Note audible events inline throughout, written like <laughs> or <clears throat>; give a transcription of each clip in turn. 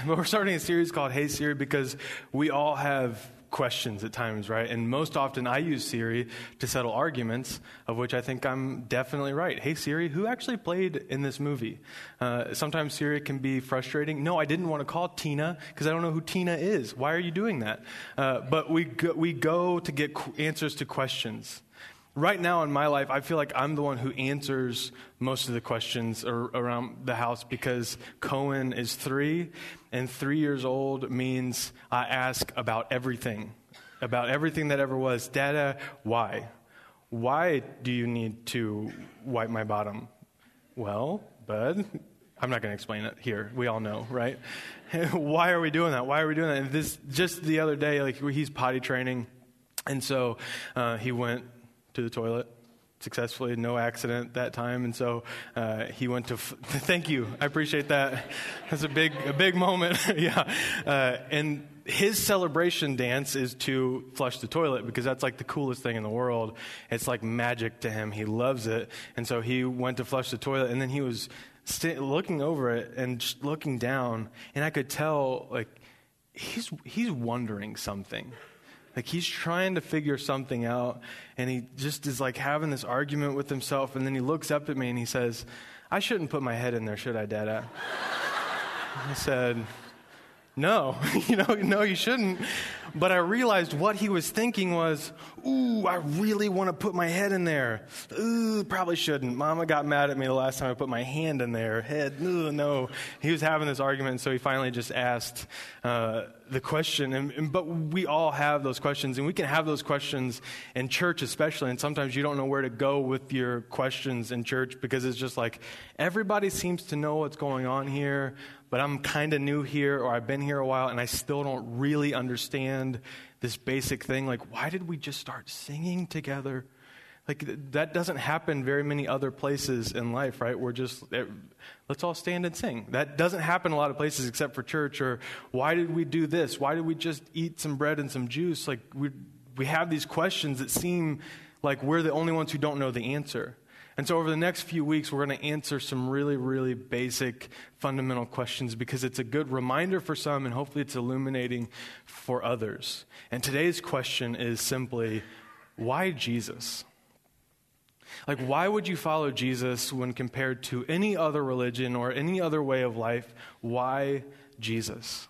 <laughs> but we're starting a series called Hey Siri because we all have questions at times, right? And most often I use Siri to settle arguments, of which I think I'm definitely right. Hey Siri, who actually played in this movie? Uh, sometimes Siri can be frustrating. No, I didn't want to call Tina because I don't know who Tina is. Why are you doing that? Uh, but we go, we go to get answers to questions right now in my life, I feel like I'm the one who answers most of the questions around the house because Cohen is three, and three years old means I ask about everything, about everything that ever was. Dada, why? Why do you need to wipe my bottom? Well, bud, I'm not going to explain it here. We all know, right? <laughs> why are we doing that? Why are we doing that? And this just the other day, like he's potty training, and so uh, he went to the toilet successfully, no accident that time, and so uh, he went to. F- <laughs> thank you, I appreciate that. That's a big, a big moment. <laughs> yeah, uh, and his celebration dance is to flush the toilet because that's like the coolest thing in the world. It's like magic to him. He loves it, and so he went to flush the toilet, and then he was st- looking over it and looking down, and I could tell like he's he's wondering something like he's trying to figure something out, and he just is like having this argument with himself, and then he looks up at me and he says, I shouldn't put my head in there, should I, Dada? I said, no, <laughs> you know, no, you shouldn't. But I realized what he was thinking was, ooh, I really want to put my head in there. Ooh, probably shouldn't. Mama got mad at me the last time I put my hand in there. Head, ooh, no. He was having this argument, so he finally just asked uh, the question. And, and, but we all have those questions, and we can have those questions in church, especially. And sometimes you don't know where to go with your questions in church because it's just like everybody seems to know what's going on here but I'm kind of new here or I've been here a while and I still don't really understand this basic thing. Like, why did we just start singing together? Like, that doesn't happen very many other places in life, right? We're just, eh, let's all stand and sing. That doesn't happen a lot of places except for church. Or, why did we do this? Why did we just eat some bread and some juice? Like, we, we have these questions that seem like we're the only ones who don't know the answer. And so, over the next few weeks, we're going to answer some really, really basic, fundamental questions because it's a good reminder for some and hopefully it's illuminating for others. And today's question is simply why Jesus? Like, why would you follow Jesus when compared to any other religion or any other way of life? Why Jesus?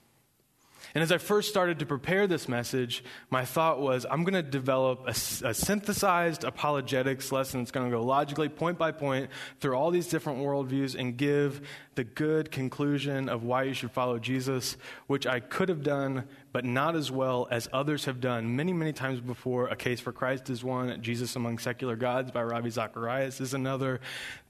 And as I first started to prepare this message, my thought was I'm going to develop a, a, synthesized apologetics lesson that's going to go logically, point by point, through all these different worldviews and give the good conclusion of why you should follow Jesus, which I could have done, but not as well as others have done many, many times before. A Case for Christ is one, Jesus Among Secular Gods by Ravi Zacharias is another.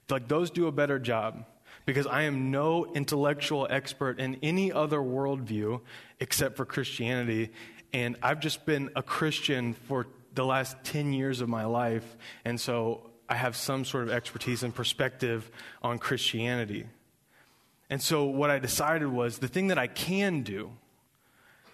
Like, those do a better job because I am no intellectual expert in any other worldview except for Christianity. And I've just been a Christian for the last 10 years of my life. And so I have some sort of expertise and perspective on Christianity. And so what I decided was the thing that I can do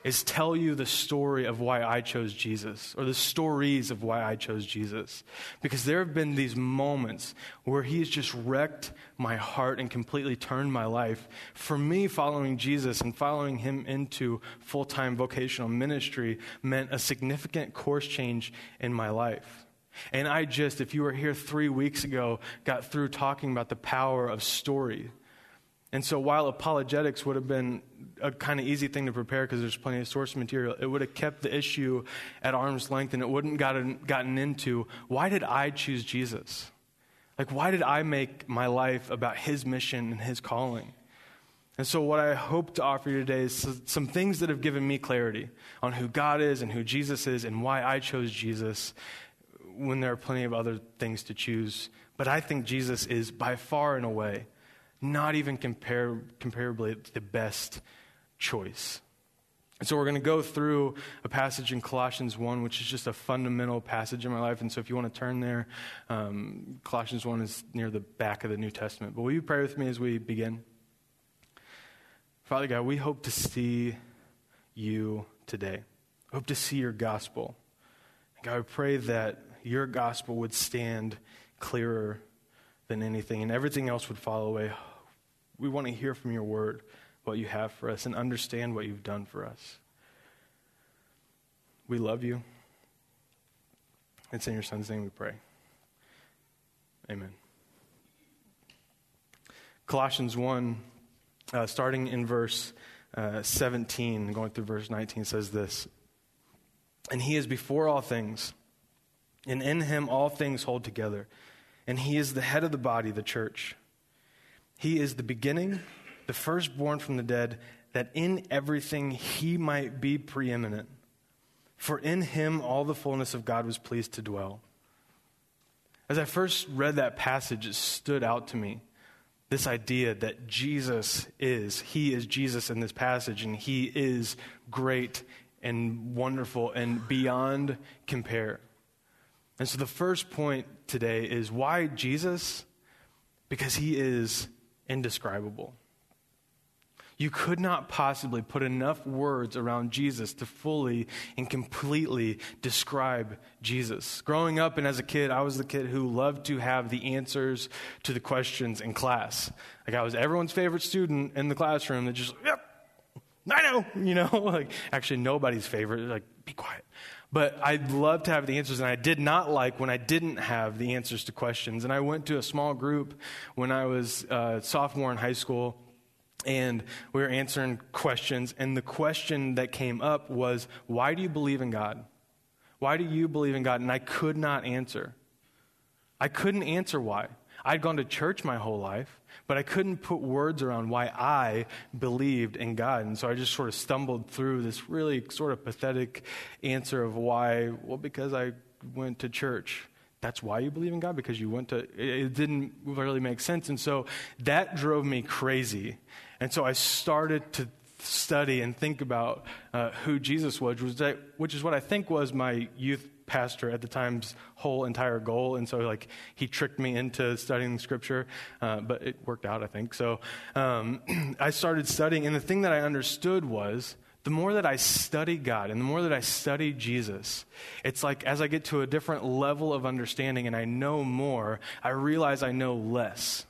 is tell you the story of why I chose Jesus, or the stories of why I chose Jesus. Because there have been these moments where he has just wrecked my heart and completely turned my life. For me, following Jesus and following Him into full time vocational ministry meant a significant course change in my life. And I just, if you were here three weeks ago, got through talking about the power of story and so while apologetics would have been a kind of easy thing to prepare because there's plenty of source material, it would have kept the issue at arm's length and it wouldn't gotten gotten into why did I choose Jesus? Like why did I make my life about his mission and his calling? And so, what I hope to offer you today is some things that have given me clarity on who God is and who Jesus is and why I chose Jesus when there are plenty of other things to choose. But I think Jesus is by far and away not even compare, comparably the best choice. And so we're going to go through a passage in Colossians 1, which is just a fundamental passage in my life. And so if you want to turn there, um, Colossians 1 is near the back of the New Testament. But will you pray with me as we begin? Father God, we hope to see you today. hope to see your gospel. God, I pray that your gospel would stand clearer than anything, and everything else would fall away. We want to hear from your word. what you have for us and understand what you've done for us. We love you. It's in your son's name we pray. Amen. Colossians 1, uh, starting in verse uh, 17, going through verse 19, says this And he is before all things, and in him all things hold together. And he is the head of the body, the church. He is the beginning, the firstborn from the dead, that in everything he might be preeminent. For in him all the fullness of God was pleased to dwell. As I first read that passage, it stood out to me this idea that Jesus is, He is Jesus in this passage, and He is great and wonderful and beyond compare. And so the first point today is why Jesus? Because He is indescribable. You could not possibly put enough words around Jesus to fully and completely describe Jesus. Growing up and as a kid, I was the kid who loved to have the answers to the questions in class. Like I was everyone's favorite student in the classroom that just, yep, I know, <laughs> you know, like actually nobody's favorite, like be quiet. But I loved to have the answers, and I did not like when I didn't have the answers to questions. And I went to a small group when I was uh, sophomore in high school and we were answering questions. And the question that came up was, Why do you believe in God? Why do you believe in God? And I could not answer. I couldn't answer why. I'd gone to church my whole life, but I couldn't put words around why I believed in God. And so I just sort of stumbled through this really sort of pathetic answer of why. Well, because I went to church that's why you believe in God because you went to it didn't really make sense and so that drove me crazy and so I started to study and think about uh, who Jesus was, which is what I think was my youth pastor at the time's whole entire goal. And so, like, he tricked me into studying scripture, uh, but it worked out, I think. So um, <clears throat> I started studying, and the thing that I understood was the more that I study God and the more that I study Jesus, it's like as I get to a different level of understanding and I know more, I realize I know less.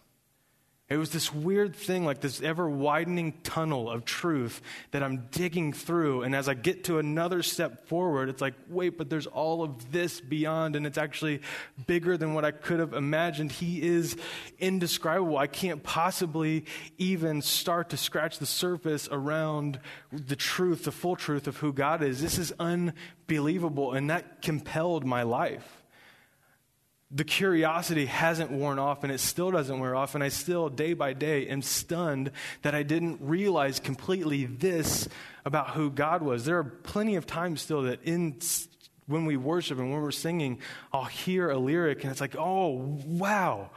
It was this weird thing, like this ever widening tunnel of truth that I'm digging through. And as I get to another step forward, it's like, wait, but there's all of this beyond, and it's actually bigger than what I could have imagined. He is indescribable. I can't possibly even start to scratch the surface around the truth, the full truth of who God is. This is unbelievable, and that compelled my life the curiosity hasn't worn off and it still doesn't wear off. And I still, day by day, am stunned that I didn't realize completely this about who God was. There are plenty of times still that in when we worship and when we're singing, I'll hear a lyric and it's like, oh, wow.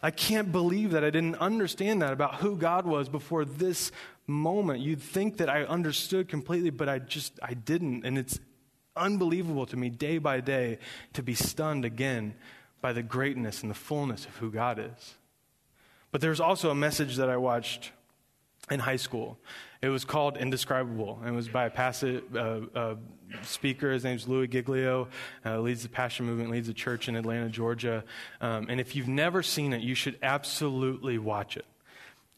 I can't believe that I didn't understand that about who God was before this moment. You'd think that I understood completely, but I just, I didn't. And it's unbelievable to me day by day to be stunned again by the greatness and the fullness of who God is. But there's also a message that I watched in high school. It was called Indescribable. and It was by a passive, uh, uh, speaker. His name's Louis Giglio. Uh, leads the Passion Movement, leads a church in Atlanta, Georgia. Um, and if you've never seen it, you should absolutely watch it.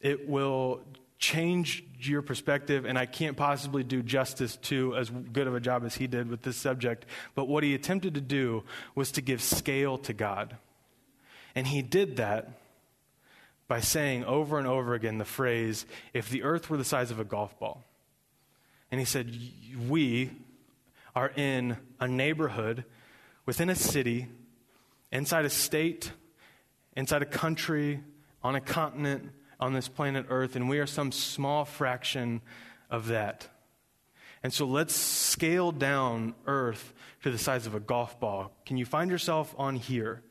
It will change your perspective, and I can't possibly do justice to as good of a job as he did with this subject. But what he attempted to do was to give scale to God. And he did that by saying over and over again the phrase, if the earth were the size of a golf ball. And he said, We are in a neighborhood within a city, inside a state, inside a country, on a continent on this planet Earth, and we are some small fraction of that. And so let's scale down Earth to the size of a golf ball. Can you find yourself on here?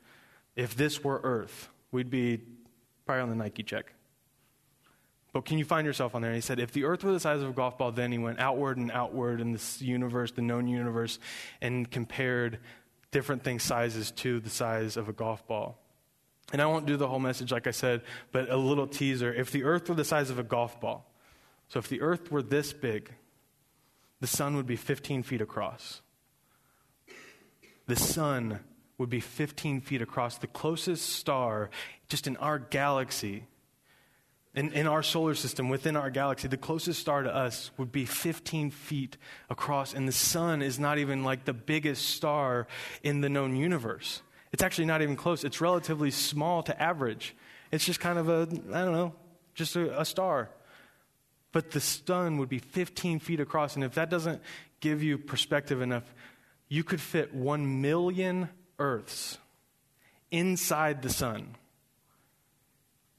If this were Earth, we'd be probably on the Nike check. But can you find yourself on there? And he said, if the earth were the size of a golf ball, then he went outward and outward in this universe, the known universe, and compared different things sizes to the size of a golf ball. And I won't do the whole message, like I said, but a little teaser. If the earth were the size of a golf ball, so if the earth were this big, the sun would be 15 feet across. The sun would be 15 feet across. The closest star, just in our galaxy, in, in our solar system, within our galaxy, the closest star to us would be 15 feet across, and the sun is not even like the biggest star in the known universe. It's actually not even close. It's relatively small to average. It's just kind of a, I don't know, just a, a star. But the sun would be 15 feet across, and if that doesn't give you perspective enough, you could fit 1 million Earths inside the sun.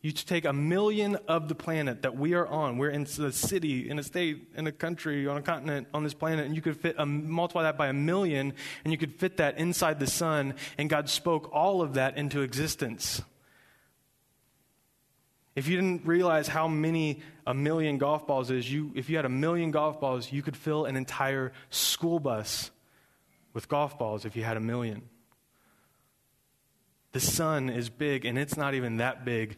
You take a million of the planet that we are on. We're in a city, in a state, in a country, on a continent, on this planet, and you could fit a, multiply that by a million, and you could fit that inside the sun, and God spoke all of that into existence. If you didn't realize how many a million golf balls is, you, if you had a million golf balls, you could fill an entire school bus with golf balls if you had a million. The sun is big, and it's not even that big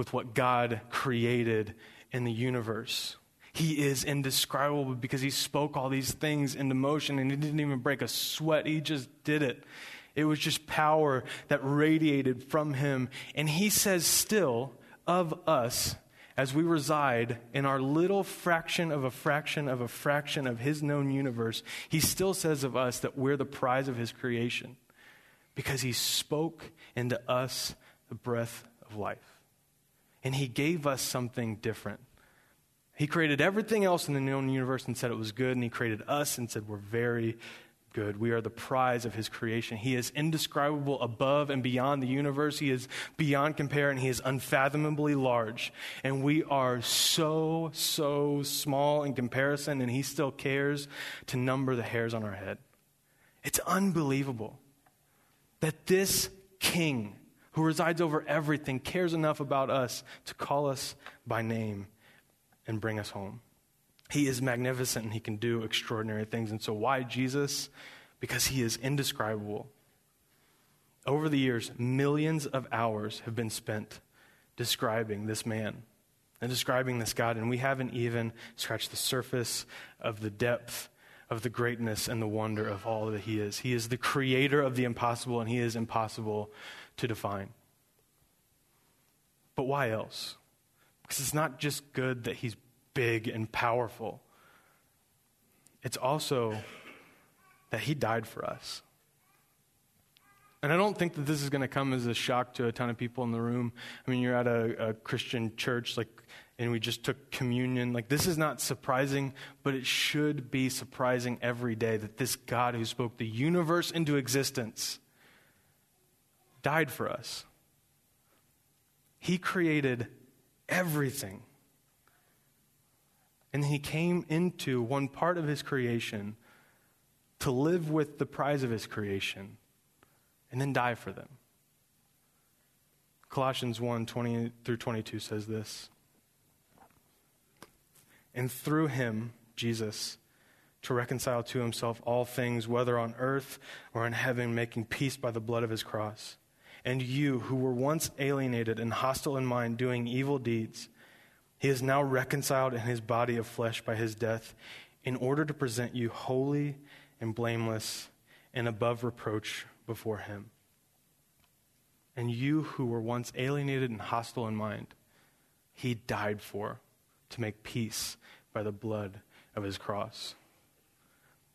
with what God created in the universe. He is indescribable because he spoke all these things into motion and he didn't even break a sweat. He just did it. It was just power that radiated from him. And he says, still, of us, as we reside in our little fraction of a fraction of a fraction of his known universe, he still says of us that we're the prize of his creation because he spoke into us the breath of life and he gave us something different. He created everything else in the known universe and said it was good, and he created us and said we're very good. We are the prize of his creation. He is indescribable above and beyond the universe. He is beyond compare, and he is unfathomably large. And we are so, so small in comparison, and he still cares to number the hairs on our head. It's unbelievable that this king who resides over everything, cares enough about us to call us by name and bring us home. He is magnificent and he can do extraordinary things. And so, why Jesus? Because he is indescribable. Over the years, millions of hours have been spent describing this man and describing this God, and we haven't even scratched the surface of the depth of the greatness and the wonder of all that he is. He is the creator of the impossible, and he is impossible to define. But why else? Because it's not just good that he's big and powerful, it's also that he died for us. And I don't think that this is going to come as a shock to a ton of people in the room. I mean, you're at a, a, Christian church, like, and we just took communion. Like, this is not surprising, but it should be surprising every day that this God who spoke the universe into existence died for us. He created everything. And he came into one part of his creation to live with the prize of his creation and then die for them. Colossians 1 20 through 22 says this. And through him, Jesus, to reconcile to himself all things, whether on earth or in heaven, making peace by the blood of his cross and you who were once alienated and hostile in mind, doing evil deeds, he is now reconciled in his body of flesh by his death, in order to present you holy and blameless and above reproach before him. And you who were once alienated and hostile in mind, he died for to make peace by the blood of his cross.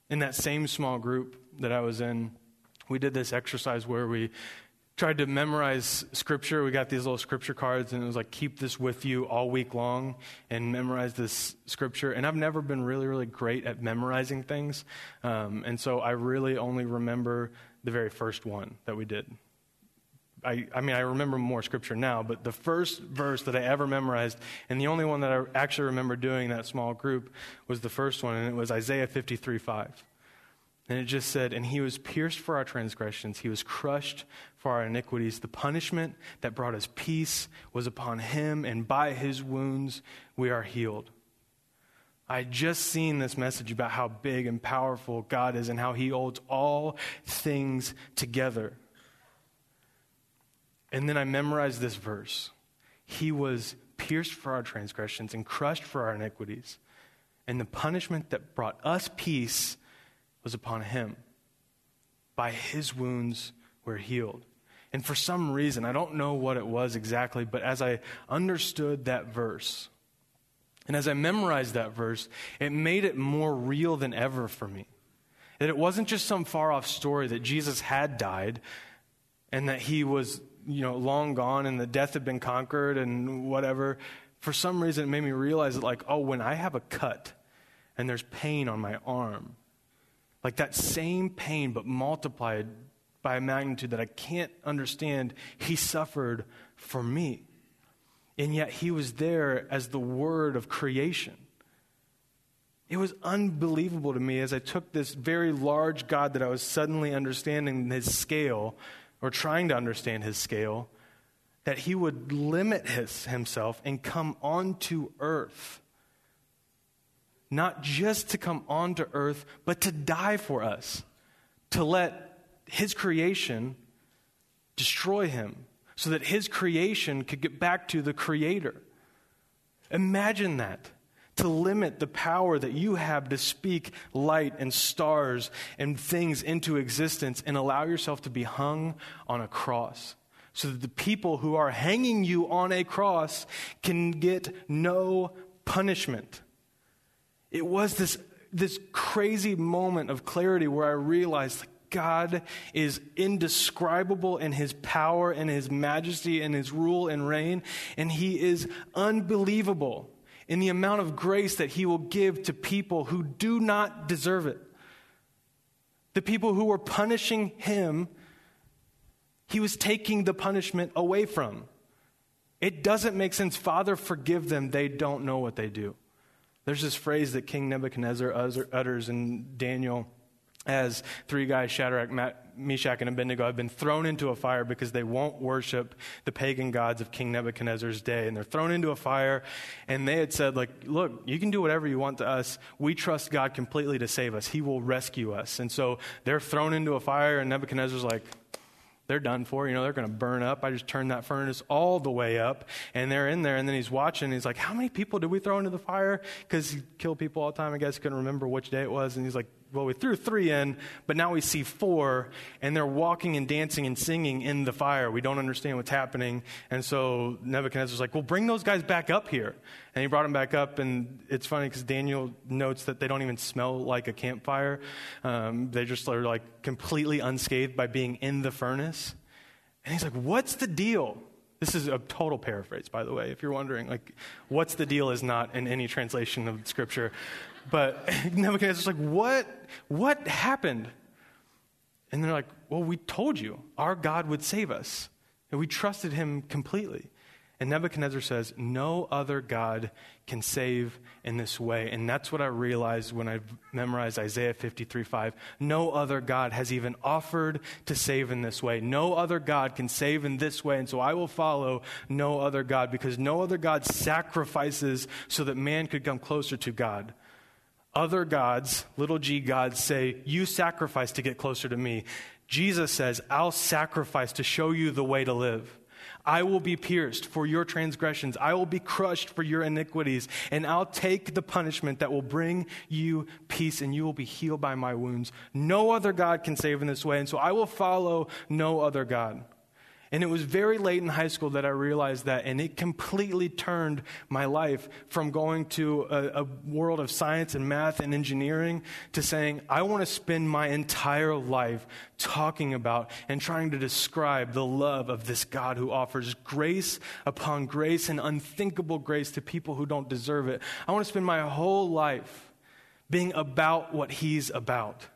In that same small group that I was in, we did this exercise where we tried to memorize scripture. We got these little scripture cards, and it was like, keep this with you all week long and memorize this scripture. And I've never been really, really great at memorizing things. Um, and so I really only remember the very first one that we did. I, I mean, I remember more scripture now, but the first verse that I ever memorized, and the only one that I actually remember doing that small group, was the first one, and it was Isaiah 53 5. And it just said, And he was pierced for our transgressions, he was crushed for our iniquities. The punishment that brought us peace was upon him, and by his wounds we are healed. I had just seen this message about how big and powerful God is and how he holds all things together. And then I memorized this verse He was pierced for our transgressions and crushed for our iniquities. And the punishment that brought us peace was upon him. By his wounds we're healed. And for some reason, I don't know what it was exactly, but as I understood that verse, and as I memorized that verse, it made it more real than ever for me. That it wasn't just some far off story that Jesus had died and that he was, you know, long gone and the death had been conquered and whatever. For some reason, it made me realize that, like, oh, when I have a cut and there's pain on my arm, like that same pain, but multiplied by a magnitude that I can't understand, he suffered for me. And yet he was there as the word of creation. It was unbelievable to me as I took this very large God that I was suddenly understanding his scale, or trying to understand his scale, that he would limit his, himself and come onto earth. Not just to come onto earth, but to die for us, to let his creation destroy him so that his creation could get back to the creator. Imagine that. To limit the power that you have to speak light and stars and things into existence and allow yourself to be hung on a cross so that the people who are hanging you on a cross can get no punishment. It was this, this crazy moment of clarity where I realized God is indescribable in his power and his majesty and his rule and reign, and he is unbelievable in the amount of grace that he will give to people who do not deserve it. The people who were punishing him, he was taking the punishment away from. It doesn't make sense. Father, forgive them. They don't know what they do. There's this phrase that King Nebuchadnezzar utters in Daniel as three guys, Shadrach, Meshach, and Abednego, have been thrown into a fire because they won't worship the pagan gods of King Nebuchadnezzar's day. And they're thrown into a fire, and they had said, like, look, you can do whatever you want to us. We trust God completely to save us. He will rescue us. And so they're thrown into a fire, and Nebuchadnezzar's like, they're done for. You know, they're going to burn up. I just turned that furnace all the way up, and they're in there. And then he's watching. He's like, "How many people did we throw into the fire?" Because he killed people all the time. I guess he couldn't remember which day it was. And he's like, "Well, we threw three in, but now we see four, and they're walking and dancing and singing in the fire. We don't understand what's happening." And so Nebuchadnezzar's like, "Well, bring those guys back up here." And he brought them back up, and it's funny because Daniel notes that they don't even smell like a campfire. Um, they just are like completely unscathed by being in the furnace. And he's like, What's the deal? This is a total paraphrase, by the way, if you're wondering. Like, what's the deal is not in any translation of Scripture. But <laughs> Nebuchadnezzar's like, What? What happened? And they're like, Well, we told you our God would save us. And we trusted him completely. And Nebuchadnezzar says, No other God can save in this way. And that's what I realized when I memorized Isaiah 53 5. No other God has even offered to save in this way. No other God can save in this way. And so I will follow no other God because no other God sacrifices so that man could come closer to God. Other gods, little g gods, say, You sacrifice to get closer to me. Jesus says, I'll sacrifice to show you the way to live. I will be pierced for your transgressions. I will be crushed for your iniquities. And I'll take the punishment that will bring you peace, and you will be healed by my wounds. No other God can save in this way. And so I will follow no other God. And it was very late in high school that I realized that, and it completely turned my life from going to a, a world of science and math and engineering to saying, I want to spend my entire life talking about and trying to describe the love of this God who offers grace upon grace and unthinkable grace to people who don't deserve it. I want to spend my whole life being about what He's about.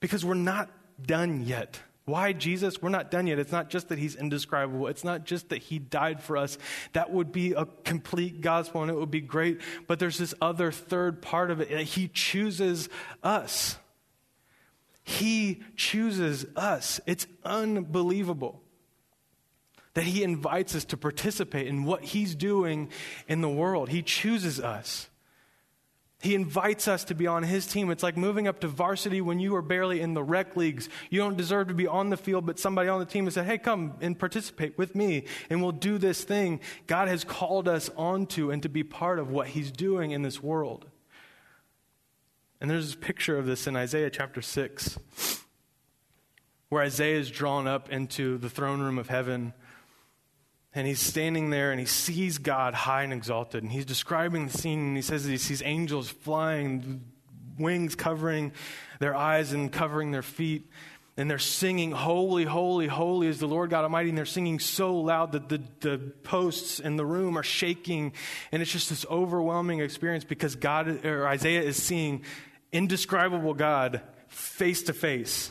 Because we're not done yet. Why Jesus? We're not done yet. It's not just that he's indescribable. It's not just that he died for us. That would be a complete gospel and it would be great. But there's this other third part of it. Uh, he chooses us. He chooses us. It's unbelievable that he invites us to participate in what he's doing in the world. He chooses us. He invites us to be on his team. It's like moving up to varsity when you are barely in the rec leagues. You don't deserve to be on the field, but somebody on the team has said, Hey, come and participate with me, and we'll do this thing God has called us onto and to be part of what he's doing in this world. And there's this picture of this in Isaiah chapter 6. where Isaiah is drawn up into the throne room of heaven. And he's standing there and he sees God high and exalted. And he's describing the scene and he says that he sees angels flying, wings covering their eyes and covering their feet. And they're singing, Holy, holy, holy is the Lord God Almighty. And they're singing so loud that the, the posts in the room are shaking. And it's just this overwhelming experience because God, or Isaiah is seeing indescribable God face to face.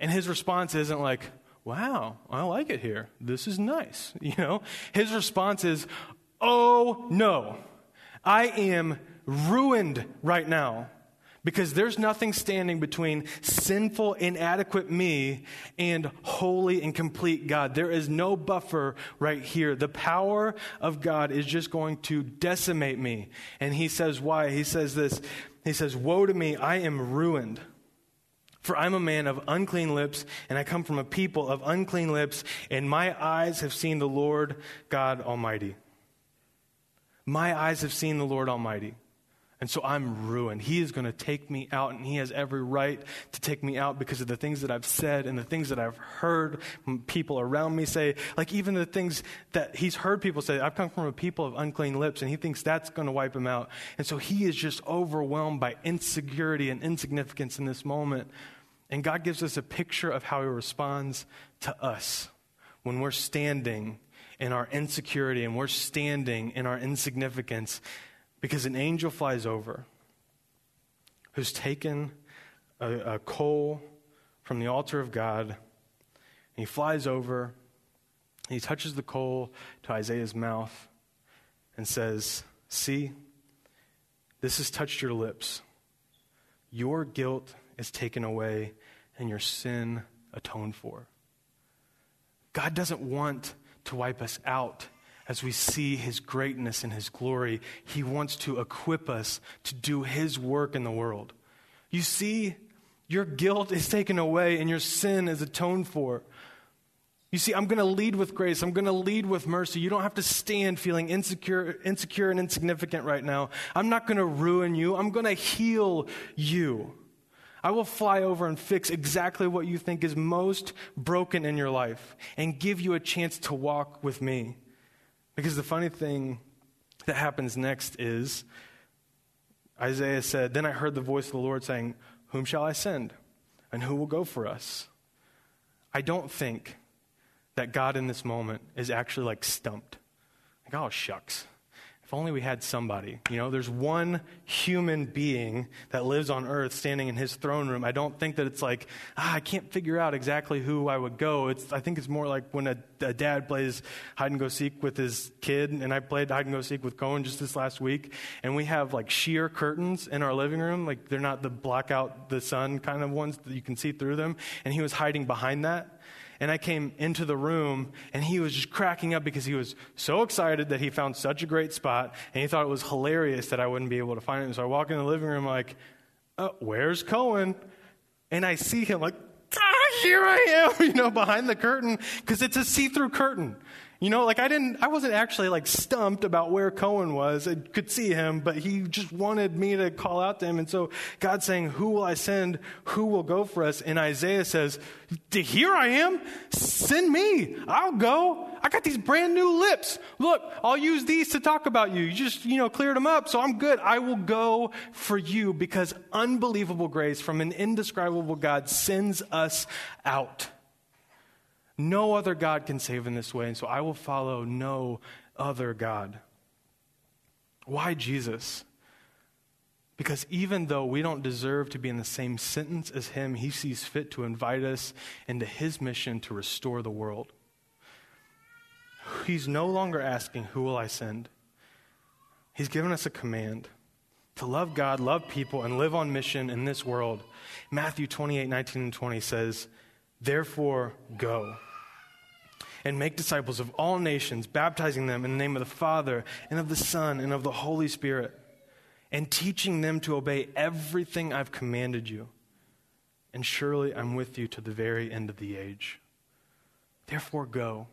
And his response isn't like, wow, I like it here. This is nice. <laughs> You know, his response is, oh no, I am ruined right now because there's nothing standing between sinful, inadequate me and holy and complete God. There is no buffer right here. The power of God is just going to decimate me. And he says, why? He says this He says, Woe to me, I am ruined. For I'm a man of unclean lips, and I come from a people of unclean lips, and my eyes have seen the Lord God Almighty. My eyes have seen the Lord Almighty. And so I'm ruined. He is going to take me out, and He has every right to take me out because of the things that I've said and the things that I've heard people around me say. Like even the things that He's heard people say. I've come from a people of unclean lips, and He thinks that's going to wipe Him out. And so He is just overwhelmed by insecurity and insignificance in this moment. And God gives us a picture of how He responds to us when we're standing in our insecurity and we're standing in our insignificance because an angel flies over who's taken a, a coal from the altar of God, and he flies over, and he touches the coal to Isaiah's mouth and says, See, this has touched your lips. Your guilt is taken away, and your sin atoned for. God doesn't want to wipe us out as we see his greatness and his glory, he wants to equip us to do his work in the world. You see, your guilt is taken away and your sin is atoned for. You see, I'm going to lead with grace. I'm going to lead with mercy. You don't have to stand feeling insecure, insecure and insignificant right now. I'm not going to ruin you. I'm going to heal you. I will fly over and fix exactly what you think is most broken in your life and give you a chance to walk with me. Because the funny thing that happens next is Isaiah said, Then I heard the voice of the Lord saying, Whom shall I send? And who will go for us? I don't think that God in this moment is actually like stumped. Like, oh, shucks. If only we had somebody. You know, there's one human being that lives on earth standing in his throne room. I don't think that it's like, ah, I can't figure out exactly who I would go. It's, I think it's more like when a, a dad plays hide and go seek with his kid, and I played hide and go seek with Cohen just this last week, and we have like sheer curtains in our living room. Like they're not the blackout the sun kind of ones that you can see through them. And he was hiding behind that and I came into the room, and he was just cracking up because he was so excited that he found such a great spot, and he thought it was hilarious that I wouldn't be able to find it. And so I walk in the living room, like, oh, where's Cohen? And I see him, like, ah, here I am, <laughs> you know, behind the curtain, because it's a see through curtain. You know, like I didn't, I wasn't actually like stumped about where Cohen was. I could see him, but he just wanted me to call out to him. And so God's saying, Who will I send? Who will go for us? And Isaiah says, Here I am. Send me. I'll go. I got these brand new lips. Look, I'll use these to talk about you. You just, you know, cleared them up. So I'm good. I will go for you because unbelievable grace from an indescribable God sends us out. No other God can save in this way, and so I will follow no other God. Why Jesus? Because even though we don't deserve to be in the same sentence as him, he sees fit to invite us into his mission to restore the world. He's no longer asking, Who will I send? He's given us a command to love God, love people, and live on mission in this world. Matthew 28 19 and 20 says, Therefore, go and make disciples of all nations, baptizing them in the name of the Father and of the Son and of the Holy Spirit, and teaching them to obey everything I've commanded you. And surely I'm with you to the very end of the age. Therefore, go.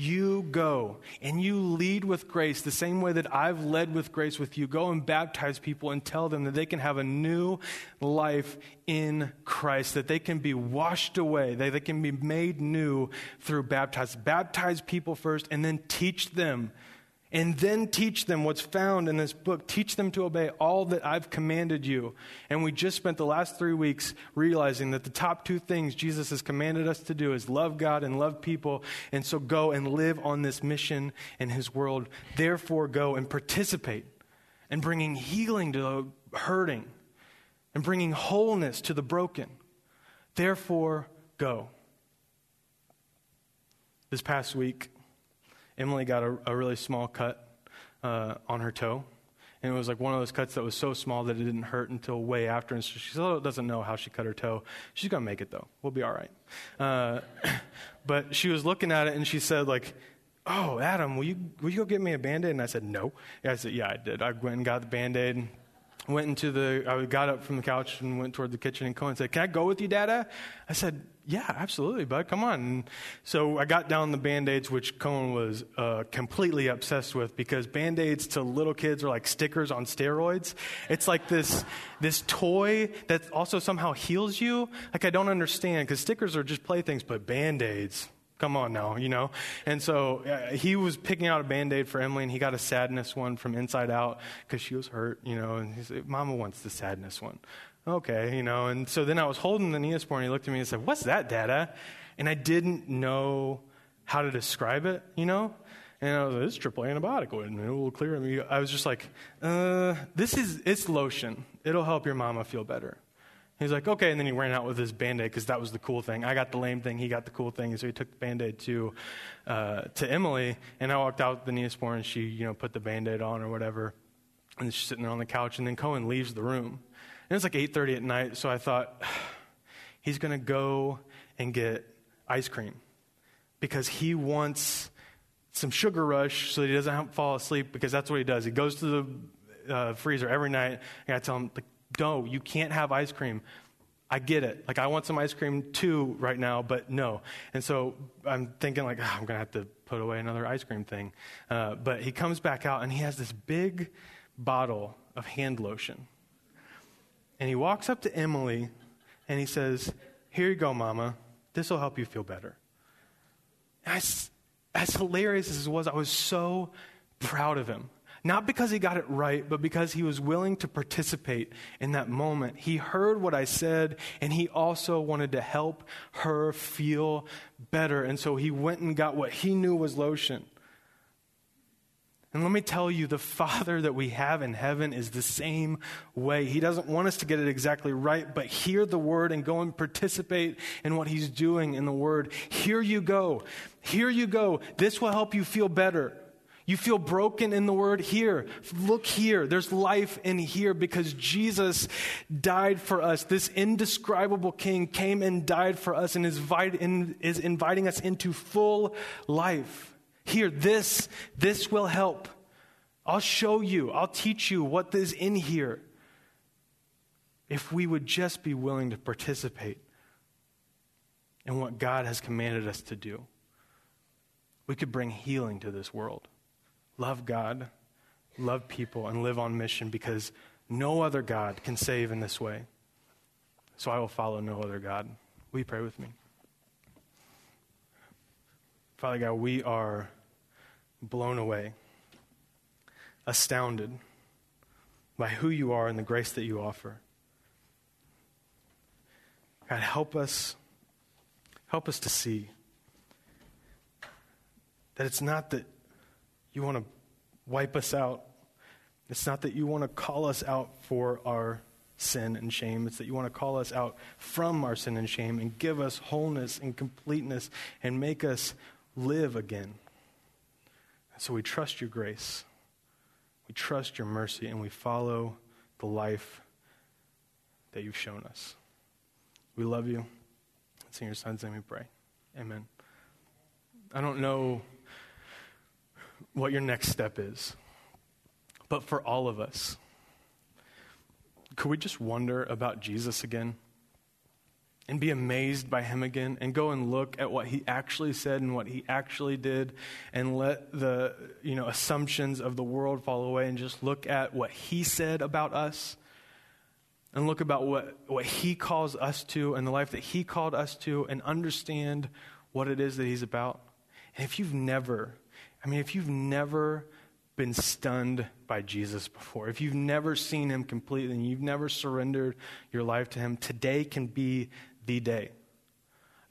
You go and you lead with grace the same way that I've led with grace with you. Go and baptize people and tell them that they can have a new life in Christ, that they can be washed away, that they can be made new through baptism. Baptize people first and then teach them and then teach them what's found in this book. Teach them to obey all that I've commanded you. And we just spent the last three weeks realizing that the top two things Jesus has commanded us to do is love God and love people. And so go and live on this mission in His world. Therefore, go and participate in bringing healing to the hurting and bringing wholeness to the broken. Therefore, go. This past week, Emily got a, a really small cut uh, on her toe. And it was like one of those cuts that was so small that it didn't hurt until way after. And so she still doesn't know how she cut her toe. She's going to make it, though. We'll be all right. Uh, <clears throat> but she was looking at it and she said, like, oh, Adam, will you, will you go get me a band aid? And I said, no. I said, yeah, I did. I went and got the band aid, went into the, I got up from the couch and went toward the kitchen, and Cohen said, Can I go with you, Dada? I said, Yeah, absolutely, bud, come on. And so I got down the band aids, which Cohen was uh, completely obsessed with because band aids to little kids are like stickers on steroids. It's like this, this toy that also somehow heals you. Like, I don't understand because stickers are just playthings, but band aids, Come on now, you know? And so uh, he was picking out a band aid for Emily, and he got a sadness one from Inside Out because she was hurt, you know? And he said, Mama wants the sadness one. Okay, you know? And so then I was holding the Neosporin, and he looked at me and said, What's that, Dada? And I didn't know how to describe it, you know? And I was like, it's triple antibiotic, and it will clear me. I was just like, uh, this is, it's lotion. It'll help your mama feel better. He's like, okay. And then he ran out with his band aid because that was the cool thing. I got the lame thing, he got the cool thing. So he took the band aid to, uh, to Emily. And I walked out with the Neosporin and she, you know, put the band aid on or whatever. And she's sitting there on the couch. And then Cohen leaves the room. And it's like 8.30 at night. So I thought, <sighs> he's going to go and get ice cream because he wants some sugar rush so he doesn't fall asleep because that's what he does. He goes to the uh, freezer every night. And I tell him, like, no, you can't have ice cream. I get it. Like, I want some ice cream too right now, but no. And so I'm thinking, like, oh, I'm to have to put away another ice cream thing. Uh, but he comes back out and he has this big bottle of hand lotion. And he walks up to Emily and he says, Here you go, Mama. This will help you feel better. As hilarious as it was, I was so proud of him. Not because he got it right, but because he was willing to participate in that moment. He heard what I said, and he also wanted to help her feel better. And so he went and got what he knew was lotion. And let me tell you, the Father that we have in heaven is the same way. He doesn't want us to get it exactly right, but hear the word and go and participate in what He's doing in the word. Here you go. Here you go. This will help you feel better. You feel broken in the word? Here. Look here. There's life in here because Jesus died for us. This indescribable King came and died for us and is, inviting us into full life. Here, this, this will help. I'll show you, I'll teach you what is in here. If we would just be willing to participate in what God has commanded us to do, we could bring healing to this world love God, love people, and live on mission because no other God can save in this way. So I will follow no other God. Will you pray with me? Father God, we are blown away, astounded by who you are and the grace that you offer. God, help us, help us to see that it's not that you want to wipe us out. It's not that you want to call us out for our sin and shame. It's that you want to call us out from our sin and shame and give us wholeness and completeness and make us live again. So we trust your grace. We trust your mercy and we follow the life that you've shown us. We love you. It's in your son's name we pray. Amen. I don't know what your next step is. But for all of us, could we just wonder about Jesus again? And be amazed by him again and go and look at what he actually said and what he actually did and let the you know assumptions of the world fall away and just look at what he said about us and look about what, what he calls us to and the life that he called us to and understand what it is that he's about. And if you've never i mean if you've never been stunned by Jesus before, if you've never seen him completely and you've never surrendered your life to him, today can be the day.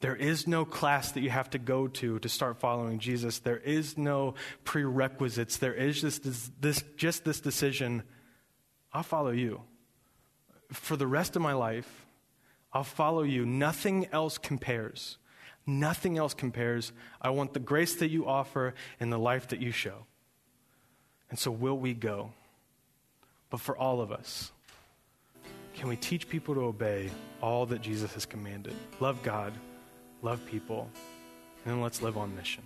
There is no class that you have to go to to start following Jesus. There is no prerequisites. There is just this, this, just this decision I'll follow you. For the rest of my life, I'll follow you. Nothing else compares. Nothing else compares. I want the grace that you offer and the life that you show. And so, will we go? But for all of us, can we teach people to obey all that Jesus has commanded? Love God, love people, and then let's live on mission.